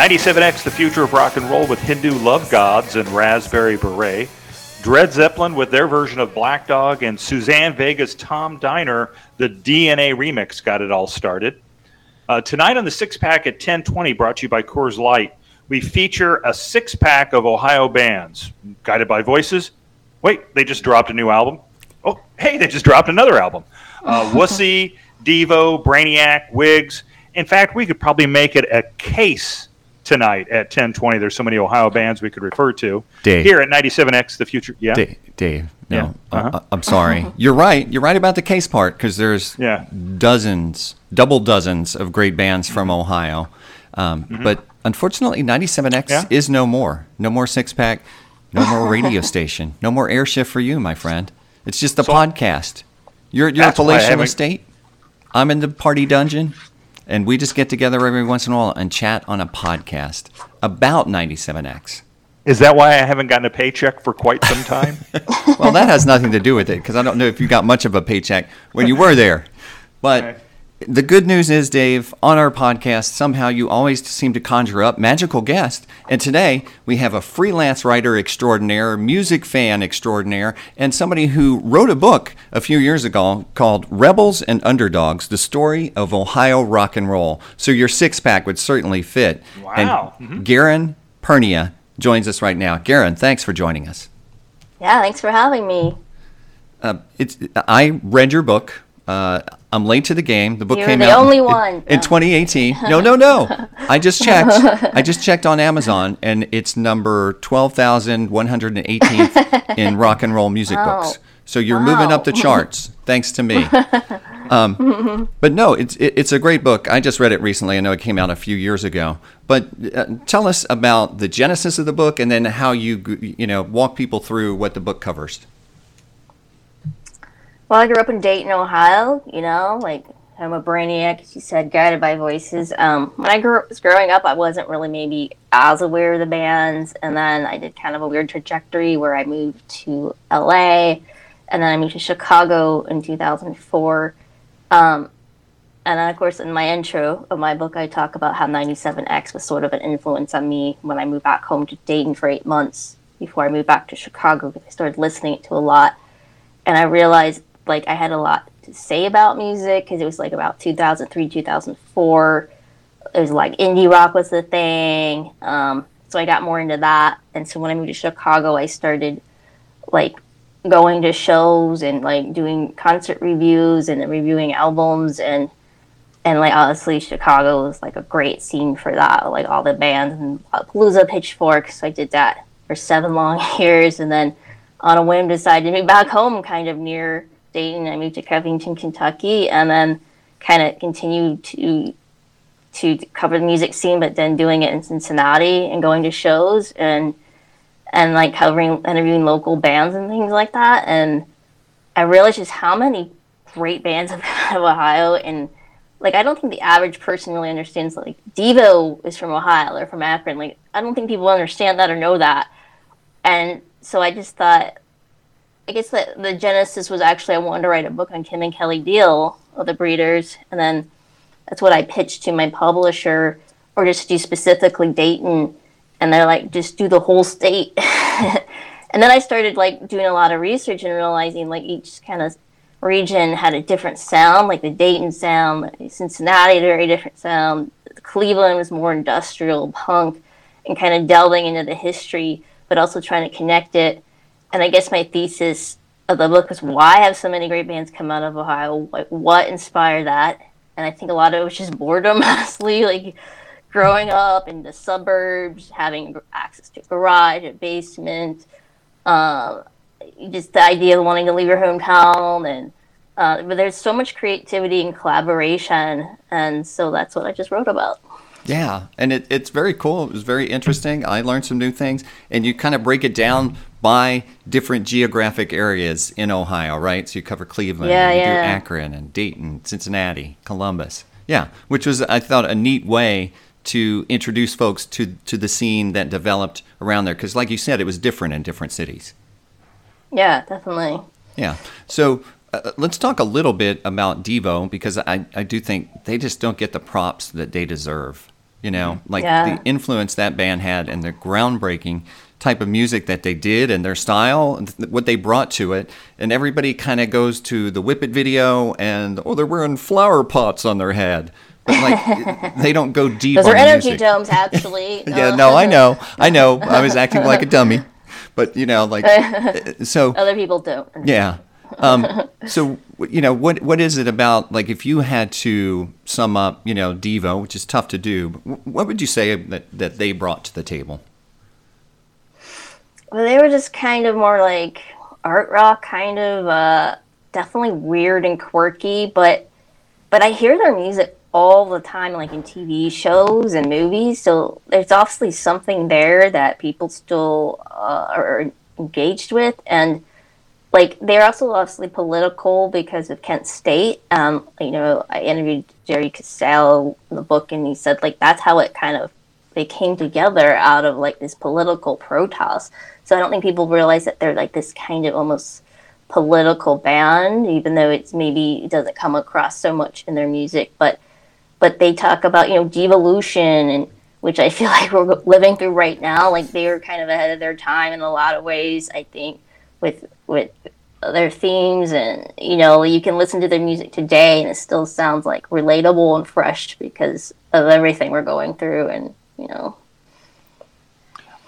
97X, The Future of Rock and Roll with Hindu Love Gods and Raspberry Beret. Dred Zeppelin with their version of Black Dog and Suzanne Vega's Tom Diner, the DNA remix got it all started. Uh, tonight on the six pack at 1020, brought to you by Coors Light, we feature a six pack of Ohio bands, guided by voices. Wait, they just dropped a new album. Oh, hey, they just dropped another album. Uh, Wussy, Devo, Brainiac, Whigs. In fact, we could probably make it a case tonight at 1020. There's so many Ohio bands we could refer to. Dave. Here at 97X, the future. Yeah. Dave, Dave no, Yeah, uh-huh. I- I'm sorry. You're right. You're right about the case part because there's Yeah. dozens, double dozens of great bands from Ohio. Um, But unfortunately, 97X Mm-hmm. Yeah. is no more. No more six pack. No more radio station. No more air shift for you, my friend. It's just a So- podcast. You're, you're at That's why I Palatial haven't- Estate. I'm in the party dungeon. And we just get together every once in a while and chat on a podcast about 97X. Is that why I haven't gotten a paycheck for quite some time? Well, that has nothing to do with it because I don't know if you got much of a paycheck when you were there. But. The good news is, Dave, on our podcast, somehow you always seem to conjure up magical guests. And today we have a freelance writer extraordinaire, music fan extraordinaire, and somebody who wrote a book a few years ago called Rebels and Underdogs The Story of Ohio Rock and Roll. So your six pack would certainly fit. Wow. And Garen Pirnia joins us right now. Garen, thanks for joining us. Yeah, thanks for having me. Uh, it's I read your book. Uh, I'm late to the game. The book You're came the out only in, one. in, Yeah. 2018. No, no, no. I just checked. I just checked on Amazon, and it's number 12,118th in rock and roll music books. So you're moving up the charts, thanks to me. Um, but no, it's it, it's a great book. I just read it recently. I know it came out a few years ago. But uh, tell us about the genesis of the book, and then how you you know walk people through what the book covers. Well, I grew up in Dayton, Ohio. You know, like I'm a brainiac. as You said guided by voices. Um, when I grew, was growing up, I wasn't really maybe as aware of the bands, and then I did kind of a weird trajectory where I moved to LA, and then I moved to Chicago in 2004. Um, and then, of course, in my intro of my book, I talk about how 97X was sort of an influence on me when I moved back home to Dayton for eight months before I moved back to Chicago because I started listening to a lot. And I realized like I had a lot to say about music because it was like about 2003, 2004. It was like indie rock was the thing. Um, so I got more into that. And so when I moved to Chicago, I started like going to shows and like doing concert reviews and reviewing albums and and like honestly chicago was like a great scene for that like all the bands and palooza pitchfork so i did that for seven long years and then on a whim decided to move back home kind of near dayton i moved to covington kentucky and then kind of continued to to cover the music scene but then doing it in cincinnati and going to shows and and like covering interviewing local bands and things like that and i realized just how many great bands have out of ohio and like I don't think the average person really understands like Devo is from Ohio or from Akron. Like I don't think people understand that or know that. And so I just thought I guess that the genesis was actually I wanted to write a book on Kim and Kelly Deal of the Breeders and then that's what I pitched to my publisher or just do specifically Dayton and they're like just do the whole state. and then I started like doing a lot of research and realizing like each kind of region had a different sound, like the Dayton sound, Cincinnati had a very different sound. Cleveland was more industrial punk and kind of delving into the history, but also trying to connect it. And I guess my thesis of the book was why have so many great bands come out of Ohio? Like what inspired that? And I think a lot of it was just boredom, honestly, like growing up in the suburbs, having access to a garage, a basement, um, just the idea of wanting to leave your hometown and uh, but there's so much creativity and collaboration and so that's what i just wrote about Yeah, and it, it's very cool. It was very interesting. I learned some new things, and you kind of break it down by different geographic areas in Ohio, right? So you cover Cleveland, Yeah, and you do yeah. Akron, and Dayton, Cincinnati, Columbus. Yeah, which was I thought a neat way to introduce folks to to the scene that developed around there, because like you said, it was different in different cities. yeah definitely Yeah. So uh, let's talk a little bit about Devo because I, I do think they just don't get the props that they deserve. You know, like Yeah. the influence that band had and the groundbreaking type of music that they did and their style and th- what they brought to it. And everybody kind of goes to the Whip It video and oh, they're wearing flower pots on their head. But like they don't go deep Those are energy music. domes, actually. Yeah, Uh, no, I know, I know. I was acting like a dummy, but you know, like so. Other people don't. Yeah. Um, so you know what what is it about like if you had to sum up you know Devo, which is tough to do, but what would you say that that they brought to the table? Well, they were just kind of more like art rock, kind of uh, definitely weird and quirky. But but I hear their music all the time, like in TV shows and movies. So there's obviously something there that people still uh, are engaged with, and like they're also obviously political because of Kent State. Um, you know, I interviewed Jerry Casale in the book, and he said like that's how it kind of they came together out of like this political protest. So I don't think people realize that they're like this kind of almost political band, even though it's maybe it doesn't come across so much in their music. But but they talk about you know devolution and which I feel like we're living through right now. Like they are kind of ahead of their time in a lot of ways. I think with with their themes and you know you can listen to their music today and it still sounds like relatable and fresh because of everything we're going through and you know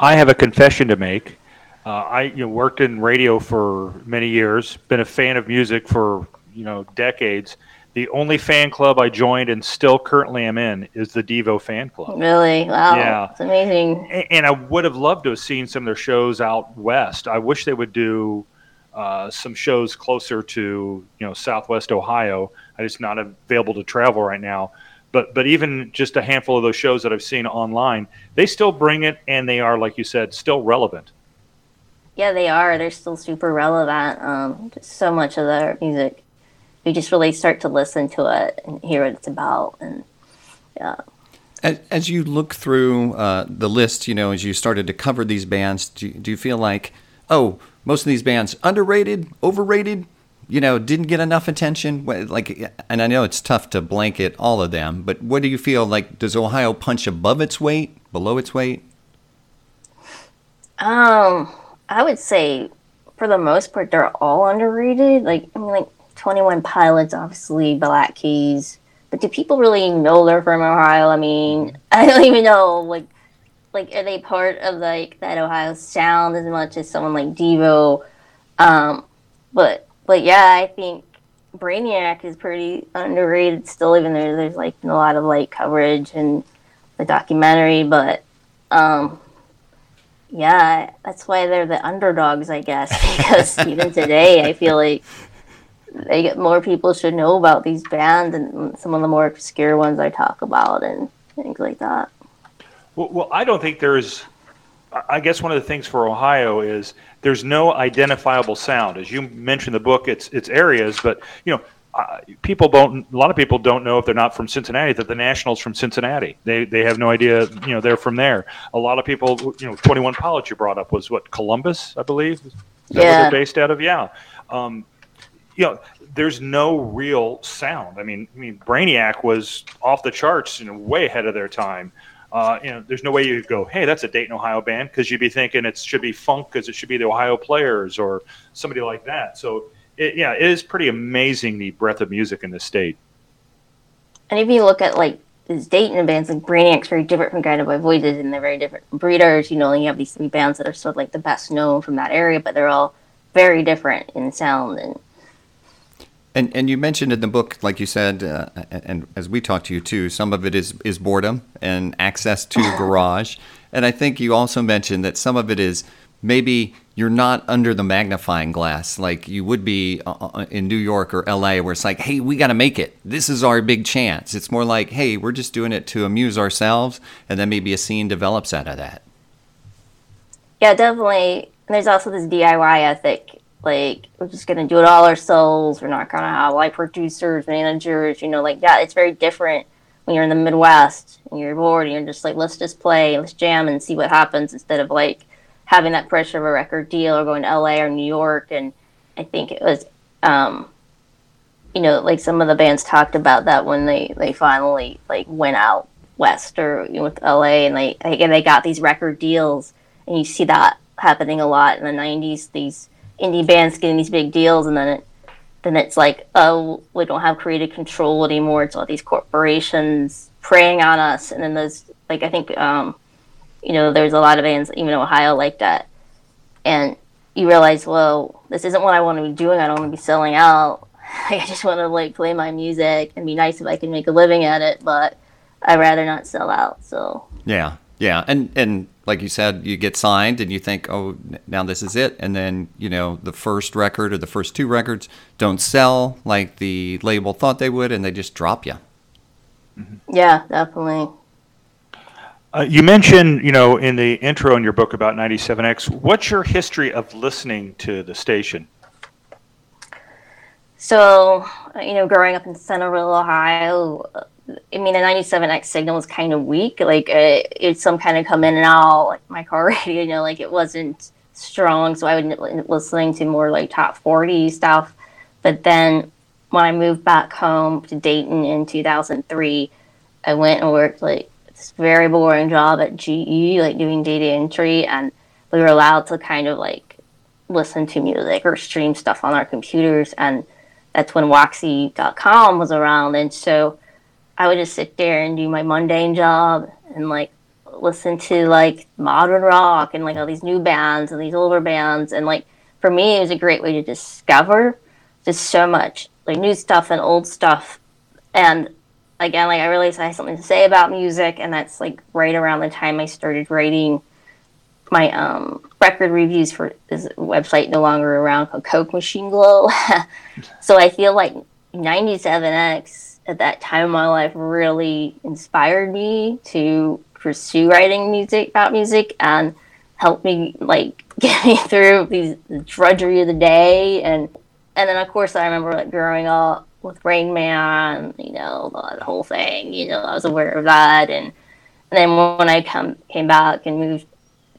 I have a confession to make. Uh, I you know, worked in radio for many years, been a fan of music for you know decades. The only fan club I joined and still currently am in is the Devo fan club. really wow Yeah. it's amazing A- And I would have loved to have seen some of their shows out west. I wish they would do uh, some shows closer to you know Southwest Ohio. I just not available to travel right now. But but even just a handful of those shows that I've seen online, they still bring it, and they are like you said, still relevant. yeah they are. They're still super relevant. Um so much of their music you just really start to listen to it and hear what it's about and yeah. As, as you look through uh, the list, you know, as you started to cover these bands, do you, do you feel like, oh, most of these bands underrated, overrated, you know, didn't get enough attention? Like, and I know it's tough to blanket all of them, but what do you feel like? Does Ohio punch above its weight, below its weight? Um, I would say for the most part they're all underrated. Like I mean, like Twenty One Pilots, obviously Black Keys. But do people really know they're from Ohio? I mean, I don't even know. Like, like are they part of like that Ohio sound as much as someone like Devo? Um, but but yeah, I think Brainiac is pretty underrated still, even though there's like a lot of like coverage and the documentary. But um, yeah, that's why they're the underdogs, I guess. Because even today, I feel like they get more people should know about these bands and some of the more obscure ones I talk about and things like that. Well, well, I don't think there's. I- guess one of the things for Ohio is there's no identifiable sound. As you mentioned, in the book it's it's areas, but you know, uh, people don't. A lot of people don't know if they're not from Cincinnati that the Nationals from Cincinnati. They they have no idea. You know, they're from there. A lot of people. You know, Twenty One Pilots you brought up was what Columbus, I believe. Is that Yeah. they're based out of? Yeah. Um, you know, there's no real sound. I mean, I mean, Brainiac was off the charts, you know, way ahead of their time. Uh, you know, there's no way you go, hey, that's a Dayton, Ohio band, because you'd be thinking it should be funk, because it should be the Ohio Players or somebody like that. So, it, yeah, it is pretty amazing the breadth of music in this state. And if you look at like these Dayton bands, like Brainiac's very different from Guided by Voices, and they're very different from Breeders. You know, you have these three bands that are sort of like the best known from that area, but they're all very different in sound and And and you mentioned in the book, like you said, uh, and, as we talked to you too, some of it is is boredom and access to a garage. And I think you also mentioned that some of it is maybe you're not under the magnifying glass like you would be uh, uh, in New York or LA, where it's like, hey, we got to make it. This is our big chance. It's more like, hey, we're just doing it to amuse ourselves, and then maybe a scene develops out of that. Yeah, definitely. And there's also this DIY ethic. Like, we're just to do it all ourselves. We're not to have like producers, managers, you know, like that. It's very different when you're in the Midwest and you're bored and you're just like, let's just play, let's jam and see what happens instead of like having that pressure of a record deal or going to LA or New York. And I think it was, um, you know, like some of the bands talked about that when they, they finally like went out West or you know, with LA, and they they they got these record deals, and you see that happening a lot in the '90s. These indie bands getting these big deals, and then it then it's like, oh, we don't have creative control anymore. It's all these corporations preying on us, and then there's like I think um, you know there's a lot of bands even in Ohio like that, and you realize, well, this isn't what I want to be doing. I don't want to be selling out. I just want to like play my music and be nice if I can make a living at it, but I'd rather not sell out. So yeah, yeah, and and like you said, you get signed and you think, oh, now this is it, and then you know the first record or the first two records don't sell like the label thought they would, and they just drop you. Mm-hmm. Yeah, definitely. Uh, you mentioned, you know, in the intro in your book about 97X, what's your history of listening to the station? So, you know, growing up in Centerville, Ohio, I mean, the 97X signal was kind of weak. Like, uh, it's some kind of come in and out, like my car radio, you know, like it wasn't strong. So I would listening to more like top 40 stuff. But then when I moved back home to Dayton in 2003, I went and worked like this very boring job at GE, like doing data entry. And we were allowed to kind of like listen to music or stream stuff on our computers. And that's when Woxy.com was around. And so I would just sit there and do my mundane job and like listen to like modern rock and like all these new bands and these older bands. And like for me, it was a great way to discover just so much like new stuff and old stuff. And again, like I realized I had something to say about music. And that's like right around the time I started writing my um, record reviews for this website no longer around called Coke Machine Glow. so I feel like 97X at that time in my life really inspired me to pursue writing music about music and helped me like get me through these the drudgery of the day. And and then of course I remember like growing up with Rain Man, you know, the, whole thing, you know, I was aware of that. And, and then when I come came back and moved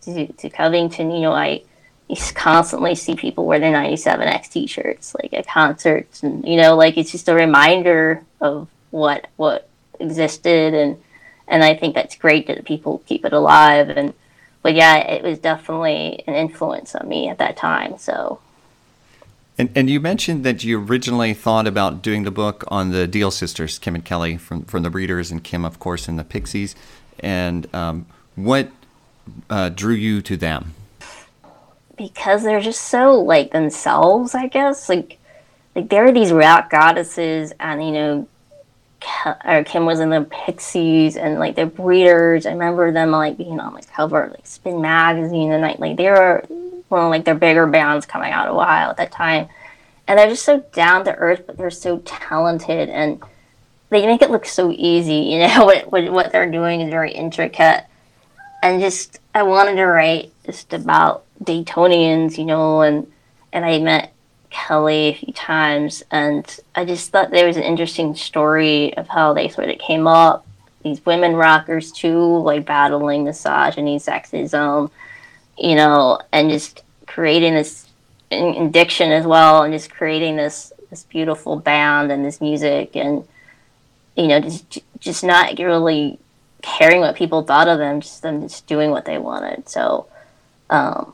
to, to Covington, you know, I you constantly see people wear their 97X t-shirts, like at concerts, and you know, like it's just a reminder of what what existed, and and I think that's great that people keep it alive, and but yeah, it was definitely an influence on me at that time. So. And, and you mentioned that you originally thought about doing the book on the Deal sisters, Kim and Kelly from from the Breeders, and Kim, of course, in the Pixies. And um, what uh, drew you to them? Because they're just so like themselves, I guess. Like, like there are these rock goddesses, and you know, or Kim was in the Pixies, and like the Breeders. I remember them like being on the cover like Spin magazine, and like like they were one of like their bigger bands coming out a while at that time, and they're just so down to earth, but they're so talented and they make it look so easy. You know what what, what they're doing is very intricate and just I wanted to write just about Daytonians, you know, and and I met Kelly a few times, and I just thought there was an interesting story of how they sort of came up. These women rockers too, like battling misogyny, sexism, you know, and just creating this addiction as well, and just creating this this beautiful band and this music, and you know, just just not really caring what people thought of them, just them just doing what they wanted. So, um,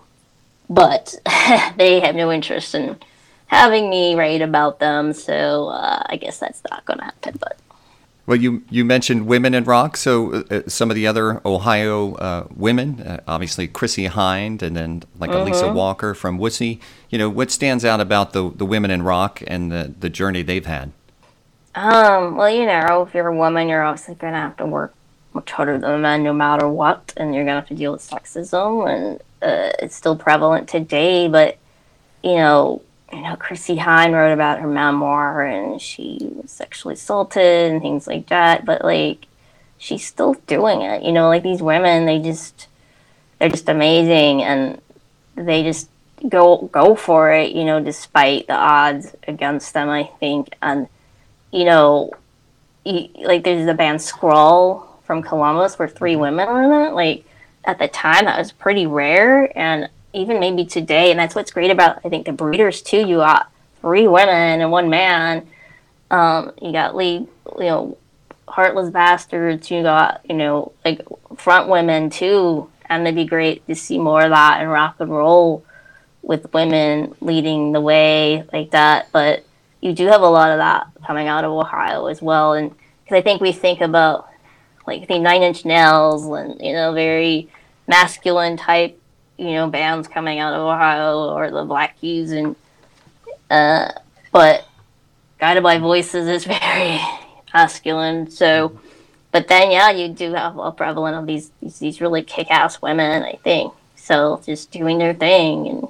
but they have no interest in having me write about them. So uh, I guess that's not going to happen. But well, you you mentioned women in rock. So uh, uh, some of the other Ohio uh, women, uh, obviously Chrissie Hynde, and then like mm-hmm. Alicia Walker from Wussy. You know, what stands out about the the women in rock and the the journey they've had? Um, well, you know, if you're a woman, you're obviously going to have to work much harder than a man no matter what, and you're gonna have to deal with sexism, and uh, it's still prevalent today. But you know, you know, Chrissie Hynde wrote about her memoir, and she was sexually assaulted and things like that. But like, she's still doing it. You know, like these women, they just they're just amazing, and they just go go for it. You know, despite the odds against them. I think, and you know, like there's the band Scrawl from Columbus where three mm-hmm. women were in it. Like at the time, that was pretty rare, and even maybe today. And that's what's great about I think the Breeders too. You got three women and one man. Um, you got lead, you know, Heartless Bastards. You got you know like front women too, and it'd be great to see more of that in rock and roll with women leading the way like that. But you do have a lot of that coming out of Ohio as well, and because I think we think about like the Nine Inch Nails and you know very masculine type you know bands coming out of Ohio or the Black Keys and uh, but Guided by Voices is very masculine. So, but then yeah, you do have a prevalent of these these, these really kick ass women. I think so, just doing their thing and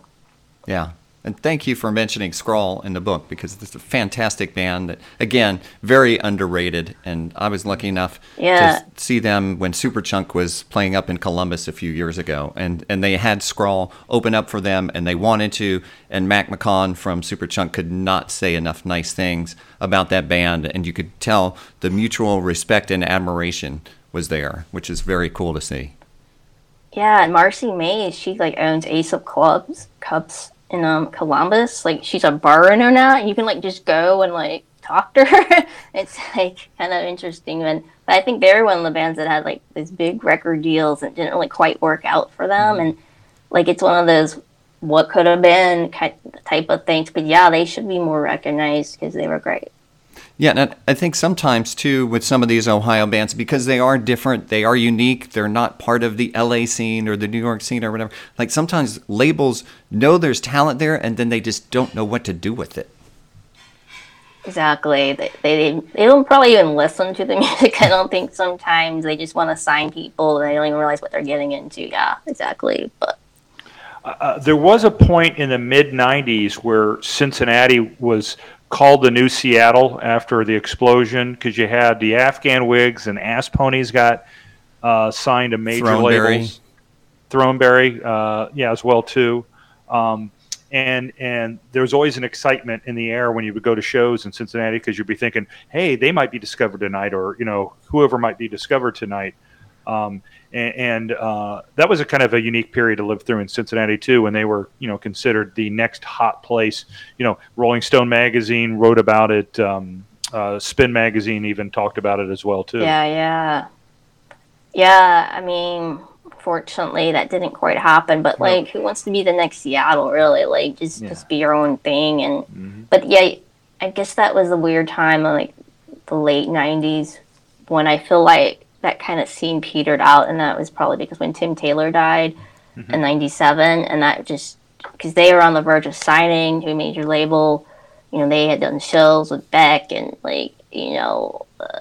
yeah. And thank you for mentioning Scrawl in the book because it's a fantastic band that, again, very underrated. And I was lucky enough yeah. to see them when Superchunk was playing up in Columbus a few years ago. And, and they had Scrawl open up for them, and they wanted to. And Mac McCaughan from Superchunk could not say enough nice things about that band. And you could tell the mutual respect and admiration was there, which is very cool to see. Yeah, and Marcy Mays, she like owns Ace of Clubs, Cups in um Columbus. Like she's a bar owner now, and you can like just go and like talk to her. it's like kind of interesting. And but I think they're one of the bands that had like these big record deals and didn't really quite work out for them. Mm-hmm. And like it's one of those what could have been type of things. But yeah, they should be more recognized because they were great. Yeah, and I think sometimes too with some of these Ohio bands because they are different, they are unique, they're not part of the LA scene or the New York scene or whatever. Like sometimes labels know there's talent there and then they just don't know what to do with it. Exactly. They, they, they don't probably even listen to the music. I don't think sometimes they just want to sign people and they don't even realize what they're getting into. Yeah, exactly. But uh, uh there was a point in the mid 90s where Cincinnati was called the new Seattle after the explosion because you had the Afghan Whigs and Ass Ponies got uh, signed to major Throneberry. labels. Throneberry, uh, yeah, as well too. Um, and and there was always an excitement in the air when you would go to shows in Cincinnati because you'd be thinking, hey, they might be discovered tonight, or you know, whoever might be discovered tonight. Um, and, and uh, that was a kind of a unique period to live through in Cincinnati too, when they were you know considered the next hot place. You know, Rolling Stone magazine wrote about it. Um, uh, Spin magazine even talked about it as well too. Yeah, yeah, yeah. I mean, fortunately, that didn't quite happen. But like, no. who wants to be the next Seattle? Really, like, just yeah. just be your own thing. And mm-hmm. but yeah, I guess that was a weird time, like the late '90s, when I feel like that kind of scene petered out, and that was probably because when Tim Taylor died mm-hmm. in '97, and that just because they were on the verge of signing to a major label, you know, they had done shows with Beck, and like you know, uh,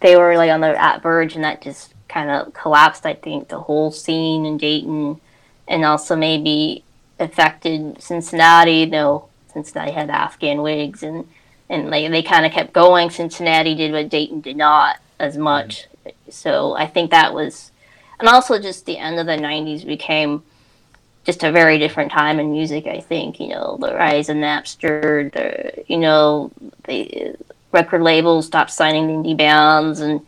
they were like on the at verge, and that just kind of collapsed. I think the whole scene in Dayton, and also maybe affected Cincinnati. You know, Cincinnati had Afghan Whigs, and and like they kind of kept going. Cincinnati did what Dayton did not as much. So I think that was, and also just the end of the 90s became just a very different time in music, I think. You know, the rise of Napster, the, you know, the record labels stopped signing indie bands and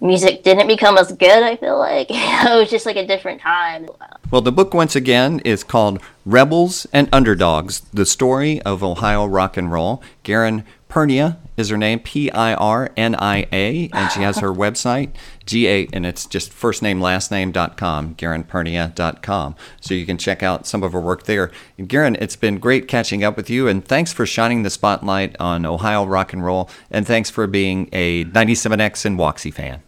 music didn't become as good, I feel like. it was just like a different time. Well, the book, once again, is called Rebels and Underdogs The Story of Ohio Rock and Roll. Garen Pirnia is her name, P I R N I A, and she has her website, G A, and it's just first name, last name.com, GarenPirnia.com. So you can check out some of her work there. And Garen, it's been great catching up with you, and thanks for shining the spotlight on Ohio rock and roll, and thanks for being a 97X and Woxy fan.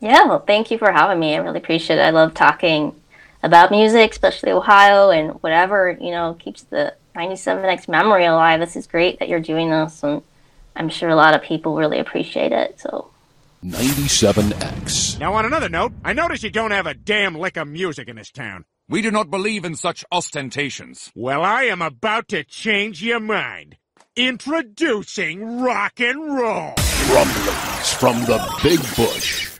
Yeah, well, thank you for having me. I really appreciate it. I love talking about music, especially Ohio, and whatever, you know, keeps the 97X memory alive. This is great that you're doing this, and I'm sure a lot of people really appreciate it. So. 97X. Now, on another note, I notice you don't have a damn lick of music in this town. We do not believe in such ostentations. Well, I am about to change your mind. Introducing rock and roll. Rumblings from the Big Bush.